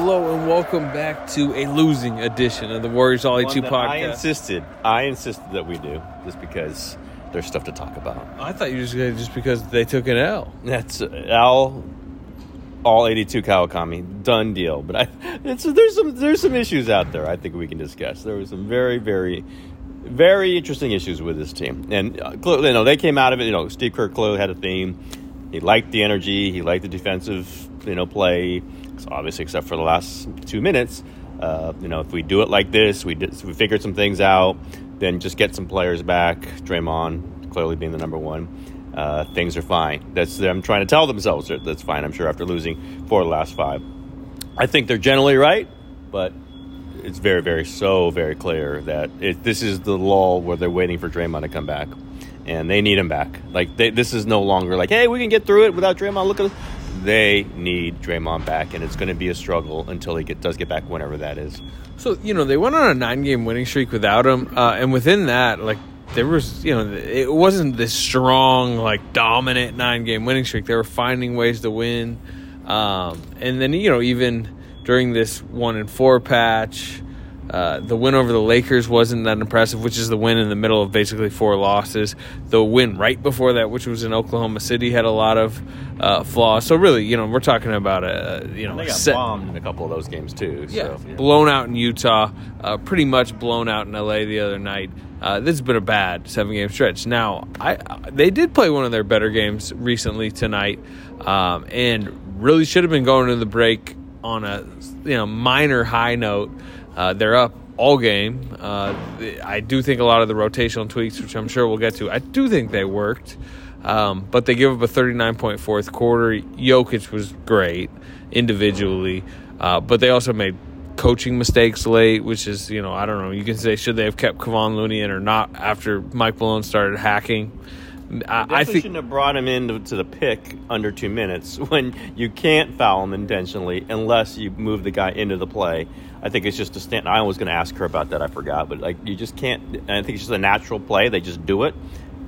Hello and welcome back to a losing edition of the Warriors All One 82 that podcast. I insisted. I insisted that we do, just because there's stuff to talk about. I thought you were just gonna just because they took an L. That's Al, all 82 Kawakami, done deal. But I, it's, there's some there's some issues out there. I think we can discuss. There were some very very very interesting issues with this team, and uh, clearly, you know, they came out of it. You know, Steve Kerr clearly had a theme. He liked the energy. He liked the defensive, you know, play. Obviously, except for the last two minutes. Uh, you know, if we do it like this, we did, we figured some things out. Then just get some players back. Draymond clearly being the number one. Uh, things are fine. That's them trying to tell themselves that that's fine. I'm sure after losing four the last five, I think they're generally right, but it's very, very, so very clear that it, this is the lull where they're waiting for Draymond to come back, and they need him back. Like they, this is no longer like, hey, we can get through it without Draymond. Look at, they need Draymond back, and it's going to be a struggle until he get, does get back, whenever that is. So you know they went on a nine-game winning streak without him, uh, and within that, like there was, you know, it wasn't this strong, like dominant nine-game winning streak. They were finding ways to win, um, and then you know even during this one and four patch. Uh, the win over the Lakers wasn't that impressive, which is the win in the middle of basically four losses. The win right before that, which was in Oklahoma City, had a lot of uh, flaws. So really, you know, we're talking about a you know They got set- bombed in a couple of those games too. yeah, so, blown out in Utah, uh, pretty much blown out in LA the other night. Uh, this has been a bad seven game stretch. Now, I they did play one of their better games recently tonight, um, and really should have been going to the break on a you know minor high note. Uh, they're up all game. Uh, I do think a lot of the rotational tweaks, which I'm sure we'll get to, I do think they worked. Um, but they give up a 39 point fourth quarter. Jokic was great individually, uh, but they also made coaching mistakes late, which is, you know, I don't know. You can say, should they have kept Kevon Looney in or not after Mike Malone started hacking? I, I think shouldn't have brought him into to the pick under two minutes when you can't foul him intentionally unless you move the guy into the play. I think it's just a stand. I was going to ask her about that. I forgot, but like you just can't. And I think it's just a natural play. They just do it.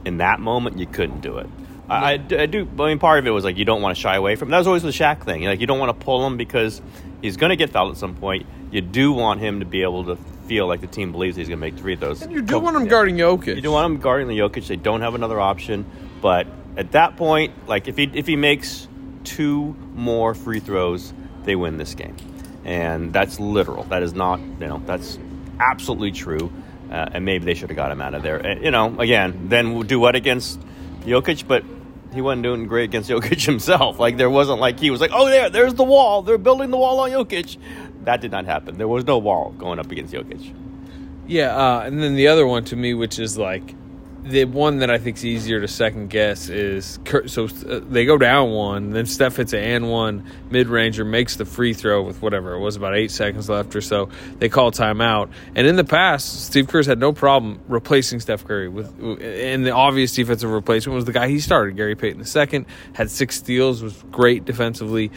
In that moment, you couldn't do it. I do. I mean, part of it was like you don't want to shy away from. That was always the Shaq thing. Like you don't want to pull him because he's going to get fouled at some point. You do want him to be able to feel like the team believes he's going to make three of those. you do want him guarding Jokic. You don't want him guarding the Jokic. They don't have another option. But at that point, like if he if he makes two more free throws, they win this game, and that's literal. That is not you know that's absolutely true. Uh, and maybe they should have got him out of there. Uh, you know, again, then we'll do what against Jokic, but he wasn't doing great against Jokic himself. Like there wasn't like he was like, oh there, there's the wall. They're building the wall on Jokic. That did not happen. There was no wall going up against Jokic. Yeah, uh, and then the other one to me, which is like the one that I think is easier to second guess is so uh, they go down one, then Steph hits an and one mid ranger, makes the free throw with whatever it was about eight seconds left or so. They call timeout, and in the past, Steve Kerr's had no problem replacing Steph Curry with, and the obvious defensive replacement was the guy he started, Gary Payton II, had six steals, was great defensively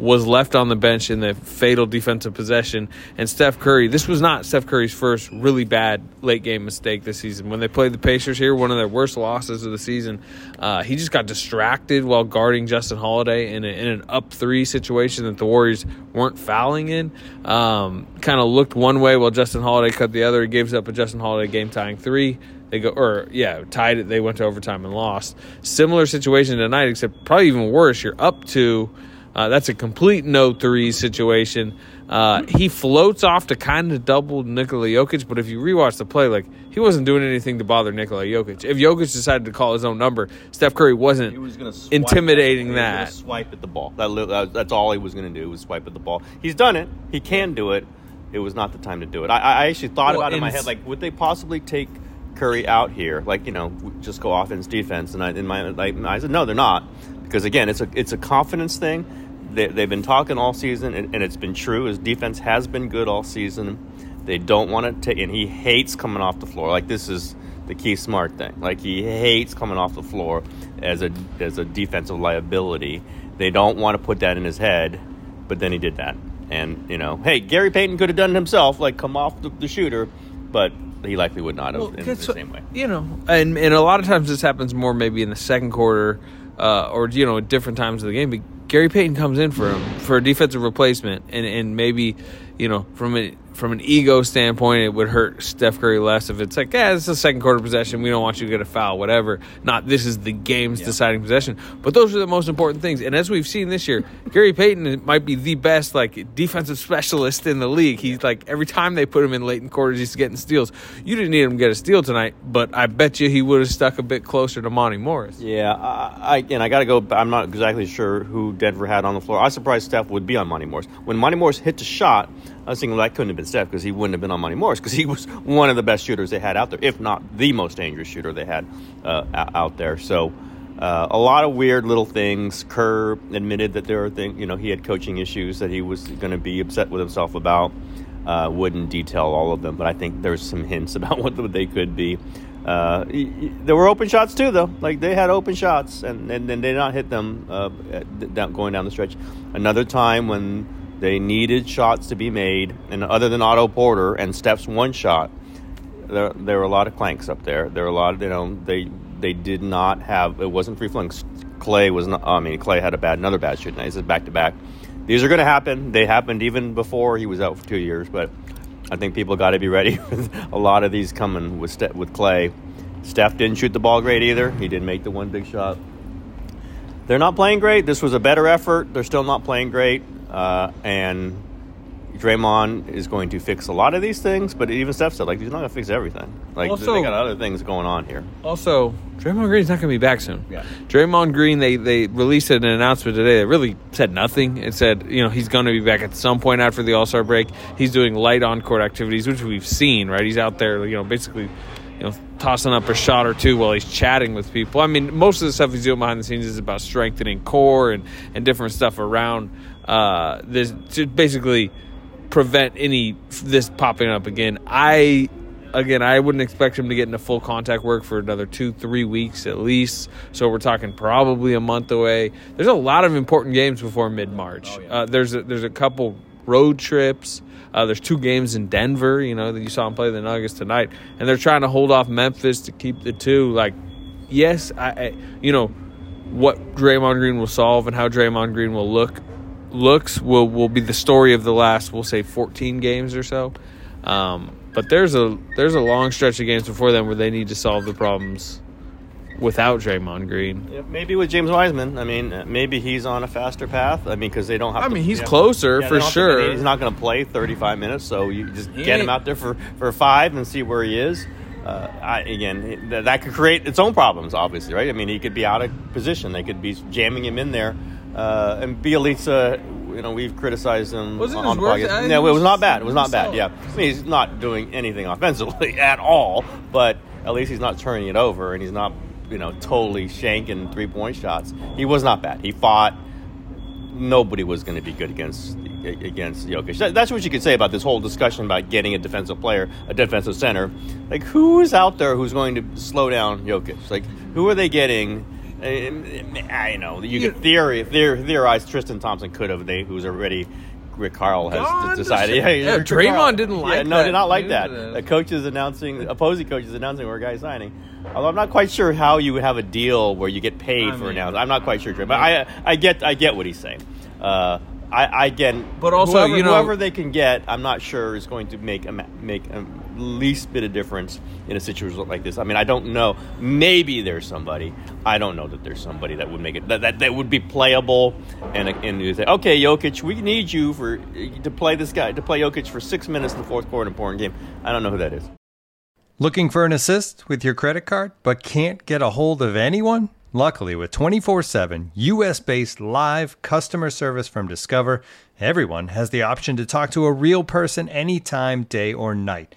was left on the bench in the fatal defensive possession. And Steph Curry, this was not Steph Curry's first really bad late game mistake this season. When they played the Pacers here, one of their worst losses of the season, uh, he just got distracted while guarding Justin Holiday in, a, in an up three situation that the Warriors weren't fouling in. Um, kind of looked one way while Justin Holiday cut the other. He gives up a Justin Holiday game tying three. They go, or yeah, tied it. They went to overtime and lost. Similar situation tonight, except probably even worse. You're up to uh, that's a complete no three situation. Uh, he floats off to kind of double Nikola Jokic, but if you rewatch the play, like he wasn't doing anything to bother Nikola Jokic. If Jokic decided to call his own number, Steph Curry wasn't was intimidating at, that. swipe at the ball. That, that's all he was going to do was swipe at the ball. He's done it. He can do it. It was not the time to do it. I, I actually thought well, about it in my head, like, would they possibly take Curry out here? Like, you know, just go offense, defense. And I, in my, like, I said, no, they're not, because again, it's a it's a confidence thing they, have been talking all season, and, and, it's been true. His defense has been good all season. They don't want it to take, and he hates coming off the floor. Like this is the key smart thing. Like he hates coming off the floor as a as a defensive liability. They don't want to put that in his head, but then he did that. And you know, hey, Gary Payton could have done it himself, like come off the, the shooter, but he likely would not have well, in the same way. You know, and and a lot of times this happens more maybe in the second quarter, uh, or you know, at different times of the game. But Gary Payton comes in for him for a defensive replacement, and and maybe you know from a from an ego standpoint, it would hurt Steph Curry less if it's like, yeah, it's a second quarter possession. We don't want you to get a foul, whatever. Not this is the game's yeah. deciding possession. But those are the most important things. And as we've seen this year, Gary Payton might be the best like defensive specialist in the league. He's like every time they put him in late in quarters, he's getting steals. You didn't need him to get a steal tonight, but I bet you he would have stuck a bit closer to Monte Morris. Yeah, I, I and I got to go. I'm not exactly sure who Denver had on the floor. I was surprised Steph would be on Monte Morris when Monte Morris hit the shot. I was thinking well, that couldn't have been Steph because he wouldn't have been on Monte Morris because he was one of the best shooters they had out there, if not the most dangerous shooter they had uh, out there. So uh, a lot of weird little things. Kerr admitted that there were things, you know, he had coaching issues that he was going to be upset with himself about. Uh, wouldn't detail all of them, but I think there's some hints about what they could be. Uh, there were open shots too, though. Like they had open shots, and and, and they did not hit them uh, down, going down the stretch. Another time when they needed shots to be made, and other than Otto Porter and Steph's one shot, there there were a lot of clanks up there. There were a lot of you know they they did not have it wasn't free flowing. Klay was not. I mean, Klay had a bad another bad shoot night. This is back to back. These are going to happen. They happened even before he was out for two years. But I think people got to be ready with a lot of these coming with with Klay. Steph didn't shoot the ball great either. He didn't make the one big shot. They're not playing great. This was a better effort. They're still not playing great. Uh, and Draymond is going to fix a lot of these things, but even Steph said, like, he's not going to fix everything. Like, also, they got other things going on here. Also, Draymond Green's not going to be back soon. Yeah. Draymond Green, they, they released an announcement today that really said nothing. It said, you know, he's going to be back at some point after the All Star break. He's doing light on court activities, which we've seen, right? He's out there, you know, basically you know, tossing up a shot or two while he's chatting with people. I mean, most of the stuff he's doing behind the scenes is about strengthening core and, and different stuff around uh, this to basically prevent any this popping up again. I again, I wouldn't expect him to get into full contact work for another two, three weeks at least. So we're talking probably a month away. There's a lot of important games before mid March. Oh, yeah. uh, there's a, there's a couple road trips. Uh, there's two games in Denver, you know, that you saw him play the Nuggets tonight, and they're trying to hold off Memphis to keep the two. Like, yes, I, I you know, what Draymond Green will solve and how Draymond Green will look looks will will be the story of the last, we'll say, 14 games or so. Um, but there's a there's a long stretch of games before them where they need to solve the problems without Draymond Green. Yeah, maybe with James Wiseman. I mean, maybe he's on a faster path. I mean, because they don't have. I to, mean, he's closer yeah, for sure. To, he's not going to play 35 minutes, so you just he get him out there for, for five and see where he is. Uh, I, again, that could create its own problems, obviously, right? I mean, he could be out of position. They could be jamming him in there. Uh, and Bjelica, you know, we've criticized him Wasn't on the podcast. No, it was not bad. It was not bad. Yeah, I mean, he's not doing anything offensively at all, but at least he's not turning it over, and he's not you know, totally shanking three point shots. He was not bad. He fought. Nobody was going to be good against against Jokic. That's what you could say about this whole discussion about getting a defensive player, a defensive center. Like, who is out there who's going to slow down Jokic? Like, who are they getting I know you could theory, theory theorize Tristan Thompson could have they who's already Rick Carl has decided. Yeah, Yeah, Rick Draymond Carl- didn't yeah, like no, that did not like news. that. The coach is announcing, opposing coach is announcing where a guy's signing. Although I'm not quite sure how you would have a deal where you get paid I for mean- announcing. I'm not quite sure, but I I get I get what he's saying. Uh, I, I again, But also, whoever, you know- whoever they can get, I'm not sure is going to make a make a least bit of difference in a situation like this. I mean, I don't know. Maybe there's somebody. I don't know that there's somebody that would make it that that, that would be playable. And and you say, okay, Jokic, we need you for to play this guy to play Jokic for six minutes in the fourth quarter in an important game. I don't know who that is. Looking for an assist with your credit card, but can't get a hold of anyone? Luckily, with 24 7 US based live customer service from Discover, everyone has the option to talk to a real person anytime, day or night.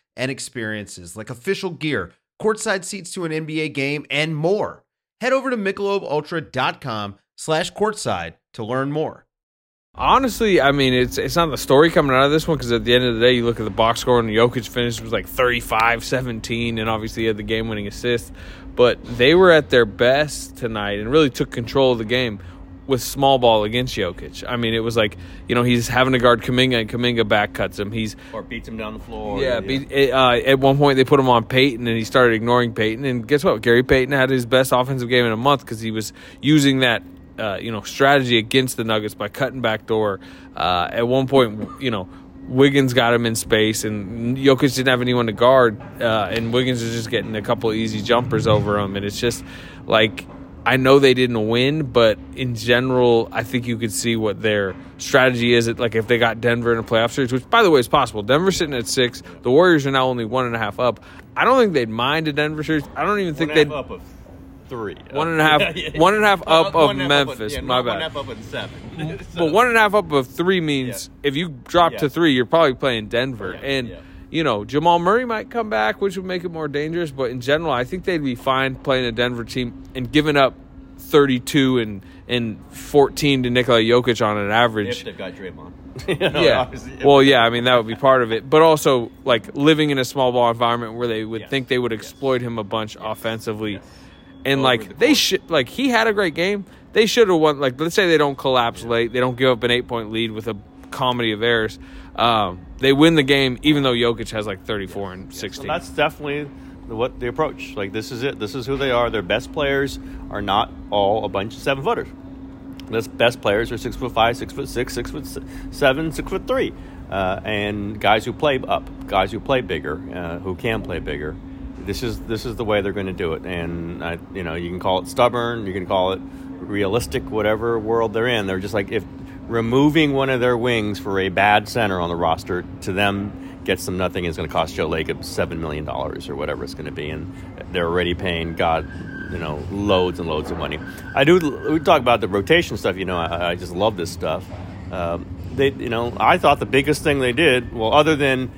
and experiences like official gear, courtside seats to an NBA game, and more. Head over to michelobultra.com slash courtside to learn more. Honestly, I mean, it's it's not the story coming out of this one because at the end of the day, you look at the box score and Jokic finished was like 35 17, and obviously he had the game winning assist. But they were at their best tonight and really took control of the game with small ball against Jokic. I mean, it was like, you know, he's having to guard Kuminga and Kuminga back cuts him. He's Or beats him down the floor. yeah, be, uh, at one point they put him on Payton and he started ignoring Payton. And guess what? Gary Payton had his best offensive game in a month because he was using that uh, you know strategy against the Nuggets by cutting back door. Uh, at one point, you know. Wiggins got him in space, and Jokic didn't have anyone to guard, uh, and Wiggins was just getting a couple easy jumpers over him, and it's just like I know they didn't win, but in general, I think you could see what their strategy is. Like if they got Denver in a playoff series, which by the way is possible. Denver sitting at six. The Warriors are now only one and a half up. I don't think they'd mind a Denver series. I don't even think One and they'd. half up of three. one and a half, up of One and a half up Memphis, yeah, my bad. One and a half up of seven. But one and a half up of three means if you drop to three, you're probably playing Denver. Yeah, and yeah. You know Jamal Murray might come back, which would make it more dangerous. But in general, I think they'd be fine playing a Denver team and giving up 32 and and 14 to Nikola Jokic on an average. if they've got Draymond. You know, yeah. Well, yeah. I mean, that would be part of it, but also like living in a small ball environment where they would Yes. think they would exploit him a bunch offensively, and Over like the they should like he had a great game. They should have won. Like let's say they don't collapse late, they don't give up an eight point lead with a comedy of errors. Um, they win the game even though Jokic has like thirty four and So sixteen. that's definitely the, what the approach. Like this is it. This is who they are. Their best players are not all a bunch of seven footers. Their best players are six foot five, six foot six, six foot seven, six foot three, uh, and guys who play up, guys who play bigger, uh, who can play bigger. This is this is the way they're going to do it. And I, you know, you can call it stubborn, you can call it realistic, whatever world they're in. They're just like if removing one of their wings for a bad center on the roster to them gets them nothing is going to cost Joe Lacob seven million dollars or whatever it's going to be, and they're already paying God, you know, loads and loads of money. I do. We talk about the rotation stuff. You know, I, I just love this stuff. Um, they, you know, I thought the biggest thing they did, well, other than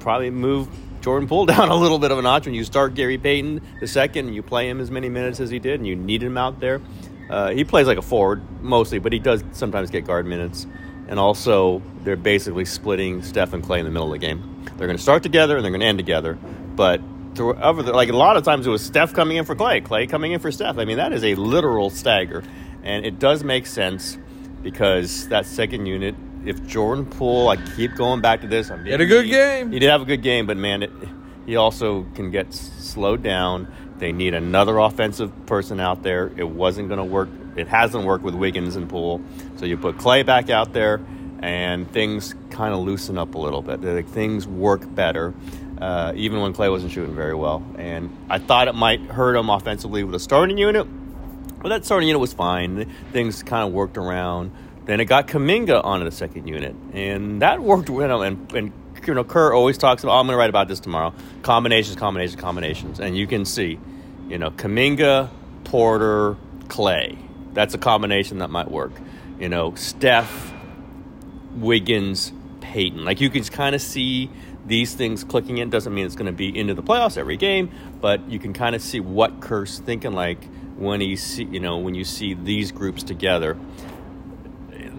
probably move Jordan Poole down a little bit of a notch when you start Gary Payton the second and you play him as many minutes as he did, and you need him out there. Uh, he plays like a forward mostly, but he does sometimes get guard minutes. And also, they're basically splitting Steph and Klay in the middle of the game. They're going to start together and they're going to end together. But through other, like a lot of times, it was Steph coming in for Klay, Klay coming in for Steph. I mean, that is a literal stagger, and it does make sense because that second unit. If Jordan Poole, I keep going back to this. I'm had a good game. He did have a good game, but man, it, he also can get slowed down. They need another offensive person out there. It wasn't going to work. It hasn't worked with Wiggins and Poole. So you put Klay back out there, and things kind of loosen up a little bit. Like, things work better, uh, even when Klay wasn't shooting very well. And I thought it might hurt him offensively with a starting unit, but that starting unit was fine. Things kind of worked around. Then it got Kuminga onto the second unit, and that worked well. And, and you know, Kerr always talks about. Oh, I'm going to write about this tomorrow. Combinations, combinations, combinations, and you can see, you know, Kuminga, Porter, Klay. that's a combination that might work. You know, Steph, Wiggins, Payton. Like you can kind of see these things clicking in. Doesn't mean it's going to be into the playoffs every game, but you can kind of see what Kerr's thinking like when he see you know when you see these groups together.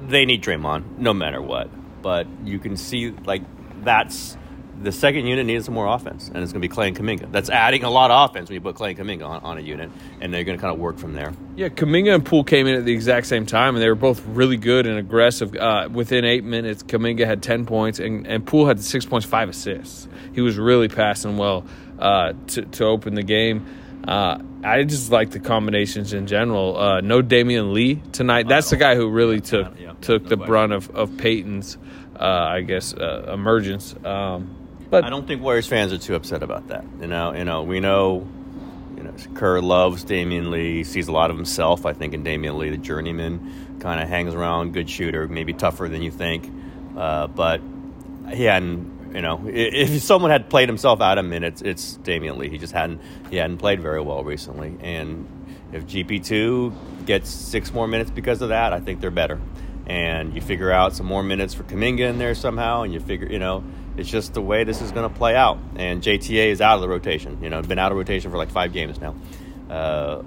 They need Draymond no matter what, but you can see like that's the second unit needs some more offense, and it's going to be Klay and Kuminga. That's adding a lot of offense when you put Klay and Kuminga on, on a unit, and they're going to kind of work from there. Yeah, Kuminga and Poole came in at the exact same time, and they were both really good and aggressive. Uh, within eight minutes, Kuminga had 10 points, and, and Poole had 6.5 assists. He was really passing well uh, to, to open the game. Uh, I just like the combinations in general. Uh, no Damion Lee tonight. That's the guy who really took yeah, took no the question. brunt of, of Payton's, I guess, uh, emergence. Um, but I don't think Warriors fans are too upset about that. You know, you know, we know, you know, Kerr loves Damion Lee, sees a lot of himself. I think in Damion Lee, the journeyman, kind of hangs around, good shooter, maybe tougher than you think, uh, but he hadn't. You know, if someone had played himself out of minutes, it's Damion Lee. He just hadn't. He hadn't played very well recently, and if GP two gets six more minutes because of that, I think they're better. And you figure out some more minutes for Kuminga in there somehow, and you figure, you know, it's just the way this is going to play out. And JTA is out of the rotation. You know, been out of rotation for like five games now. Uh,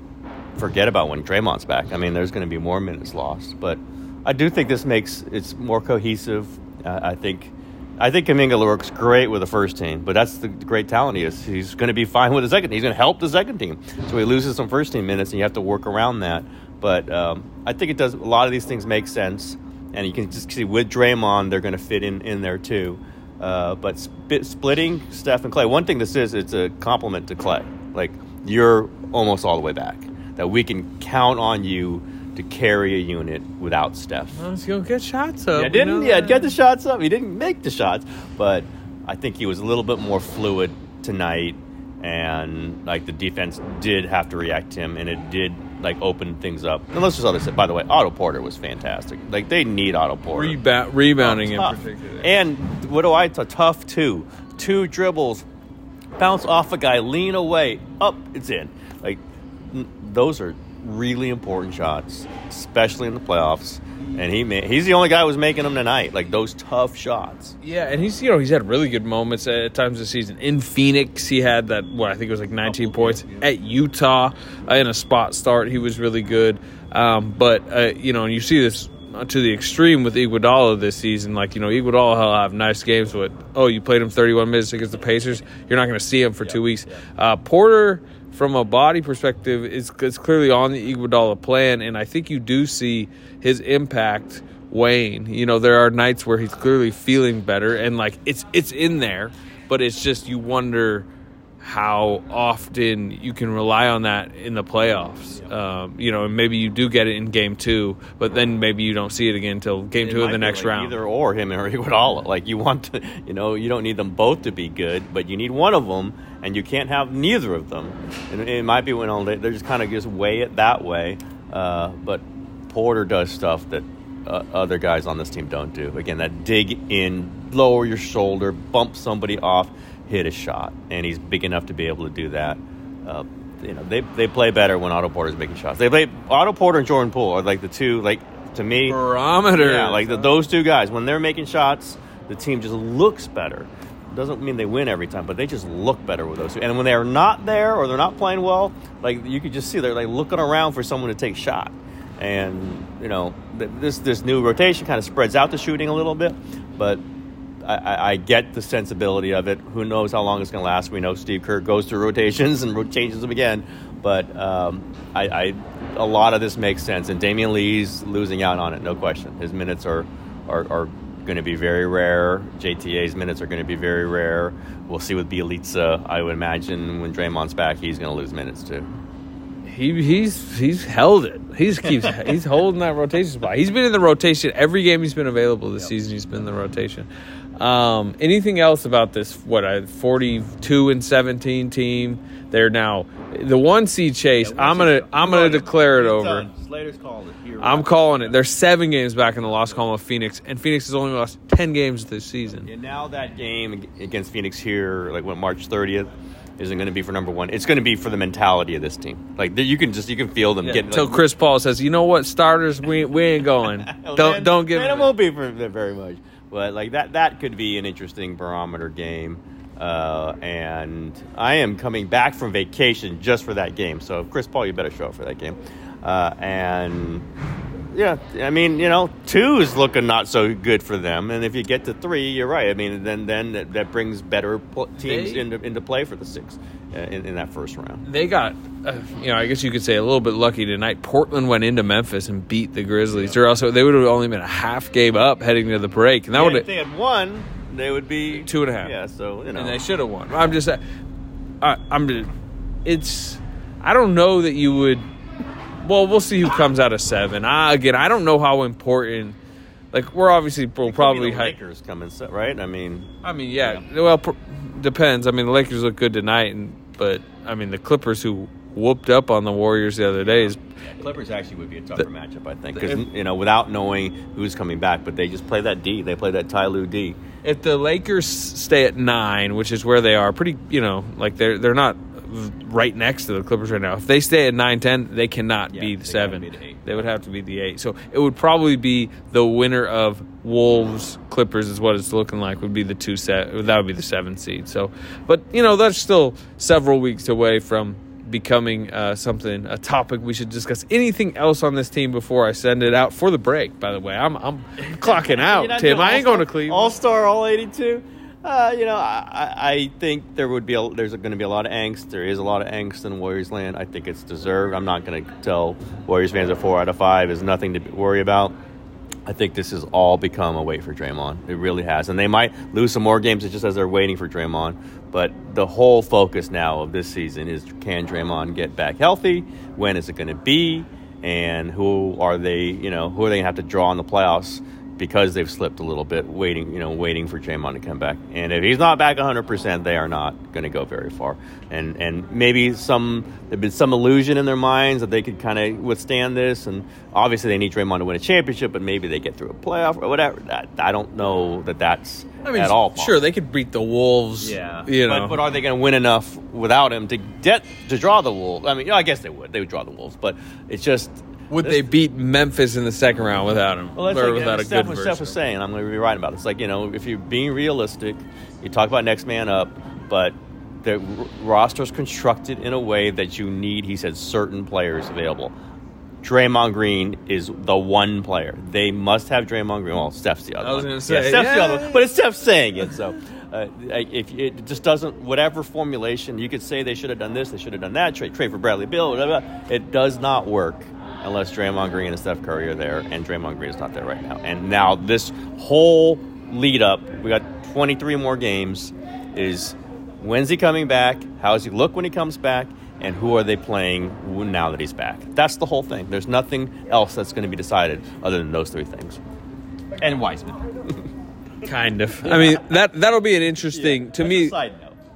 forget about when Draymond's back. I mean, there's going to be more minutes lost, but I do think this makes it's more cohesive. Uh, I think. I think Kuminga works great with the first team, but that's the great talent he is. He's going to be fine with the second. He's going to help the second team. So he loses some first team minutes, and you have to work around that. But um, I think it does. A lot of these things make sense, and you can just see with Draymond, they're going to fit in in there too. Uh, but sp- splitting Steph and Klay. One thing this is, it's a compliment to Klay. Like you're almost all the way back. That we can count on you to carry a unit without Steph. let's go get shots up. Yeah, didn't yeah get the shots up. He didn't make the shots, but I think he was a little bit more fluid tonight, and like the defense did have to react to him, and it did like open things up. And let's just other say, by the way, Otto Porter was fantastic. Like they need Otto Porter. Reba- rebounding in particular. And what do I? It's a tough two, two dribbles, bounce off a guy, lean away, up, it's in. Like n- those are really important shots, especially in the playoffs. And he ma- he's the only guy who was making them tonight. Like those tough shots. Yeah, and he's you know he's had really good moments at times this season. In Phoenix, he had that what I think it was like 19 Couple, points. yeah. At Utah, uh, in a spot start, he was really good. Um, but uh, you know, you see this to the extreme with Iguodala this season. Like you know, Iguodala will have nice games, but oh, you played him 31 minutes against the Pacers. You're not going to see him for two weeks. Uh, Porter. From a body perspective, is is clearly on the Iguodala plan, and I think you do see his impact wane. You know, there are nights where he's clearly feeling better and like it's it's in there, but it's just you wonder how often you can rely on that in the playoffs. Um, you know, and maybe you do get it in game two, but then maybe you don't see it again until game It two of the next like round. Either or him or Iguodala. Like you want to, you know, you don't need them both to be good, but you need one of them, and you can't have neither of them. And it might be when all they, they're just kind of just weigh it that way. Uh, but Porter does stuff that uh, other guys on this team don't do. Again, that dig in, lower your shoulder, bump somebody off, hit a shot, and he's big enough to be able to do that. Uh, you know, they they play better when Otto Porter's making shots. They play Otto Porter and Jordan Poole are like the two like to me Barometer. yeah, like the, those two guys, when they're making shots, the team just looks better. Doesn't mean they win every time, but they just look better with those two. And when they're not there or they're not playing well, like you could just see they're like looking around for someone to take shot. And you know, this this new rotation kind of spreads out the shooting a little bit, but I, I, get the sensibility of it. Who knows how long it's going to last? We know Steve Kerr goes through rotations and changes them again, but um, I, I a lot of this makes sense. And Damion Lee's losing out on it, no question. His minutes are are, are going to be very rare. JTA's minutes are going to be very rare. We'll see with Bjelica. I would imagine when Draymond's back, he's going to lose minutes too. He he's he's held it. He's keeps he's holding that rotation spot. He's been in the rotation every game he's been available this season. He's been in the rotation. Um, anything else about this? What a forty-two and seventeen team. They're now the one seed chase. I'm gonna I'm gonna declare it over. Slater's called it. Here, I'm calling it. They're seven games back in the loss column of Phoenix, and Phoenix has only lost ten games this season. And now that game against Phoenix here, like what March 30th, isn't going to be for number one. It's going to be for the mentality of this team. Like you can just you can feel them getting. Until like, Chris Paul says, "You know what, starters, we we ain't going. don't Man, don't give." man, it won't be for very much, but like that that could be an interesting barometer game. Uh, and I am coming back from vacation just for that game. So Chris Paul, you better show up for that game. Uh, and yeah, I mean, you know, two is looking not so good for them, and if you get to three, you're right. I mean, then then that, that brings better pl- teams They- into into play for the six uh, in, in that first round. They got, uh, you know, I guess you could say a little bit lucky tonight. Portland went into Memphis and beat the Grizzlies. Or else they would have only been a half game up heading to the break, and that would if they had won, they would be two and a half. Yeah, so you know, and they should have won. I'm just, I, I'm just, it's, I don't know that you would. Well, we'll see who comes out of seven. I, again, I don't know how important. Like we're obviously we'll probably the hy- Lakers coming, right? I mean, I mean, yeah. Well, pr- depends. I mean, the Lakers look good tonight, and but I mean, the Clippers who whooped up on the Warriors the other day is Clippers actually would be a tougher matchup, I think, because you know without knowing who's coming back, but they just play that D. They play that Ty Lue D. if the Lakers stay at nine, which is where they are, pretty you know, like they're they're not right next to the Clippers right now. If they stay at nine ten, they cannot Yeah, be the gotta seven. be the. They would have to be the eight. So it would probably be the winner of Wolves Clippers is what it's looking like. Would be the two set. That would be the seven seed. So, but you know that's still several weeks away from becoming uh, something a topic we should discuss. Anything else on this team before I send it out for the break? By the way, I'm I'm clocking out, Tim. I ain't going to Cleveland. All star, all eighty-two. Uh, you know, I, I think there would be a, there's going to be a lot of angst. There is a lot of angst in Warriors land. I think it's deserved. I'm not going to tell Warriors fans a four out of five is nothing to worry about. I think this has all become a wait for Draymond. It really has, and they might lose some more games just as they're waiting for Draymond. But the whole focus now of this season is can Draymond get back healthy? When is it going to be? And who are they? You know, who are they going to have to draw in the playoffs? Because they've slipped a little bit, waiting, you know, waiting for Draymond to come back. And if he's not back 100%, they are not going to go very far. And and maybe some there've been some illusion in their minds that they could kind of withstand this. And obviously, they need Draymond to win a championship, but maybe they get through a playoff or whatever. That, I don't know that that's I mean, at all. sure, they could beat the Wolves. Yeah, you know. but, but are they going to win enough without him to get to draw the Wolves? I mean, I guess they would. They would draw the Wolves, but it's just Would this- they beat Memphis in the second round without him, Well, that's or like, without a Steph, good? Steph was saying. I'm going to be right about it. It's like you know, if you're being realistic, you talk about next man up, but the r- is constructed in a way that you need. He said certain players available. Draymond Green is the one player. They must have Draymond Green. Well, Steph's the other I was gonna say, yeah, Steph's the other one. But it's Steph saying it, so uh, if it just doesn't, whatever formulation you could say they should have done this, they should have done that. Trade, trade for Bradley Beal, blah. it does not work unless Draymond Green and Steph Curry are there, and Draymond Green is not there right now. And now this whole lead up, we got 23 more games. Is when's he coming back? How does he look when he comes back? And who are they playing now that he's back? That's the whole thing. There's nothing else that's going to be decided other than those three things. And Wiseman. kind of. I mean, that that'll be an interesting to me.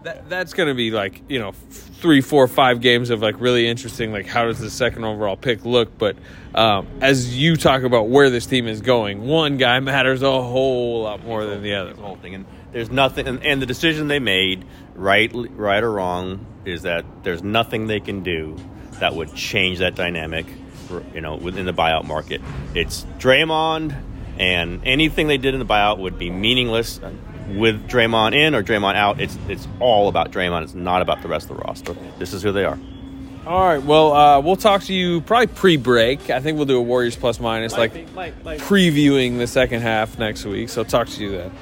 That, that's going to be like you know three, four, five games of like really interesting. Like how does the second overall pick look? But um, as you talk about where this team is going, one guy matters a whole lot more than the other. whole thing. And there's nothing, and, and the decision they made, right, right or wrong, is that there's nothing they can do that would change that dynamic, you know, within the buyout market. It's Draymond, and anything they did in the buyout would be meaningless with Draymond in or Draymond out. It's it's all about Draymond. It's not about the rest of the roster. This is who they are. All right. Well, uh, we'll talk to you probably pre-break. I think we'll do a Warriors plus minus, like Might be- might- might- previewing the second half next week. So talk to you then.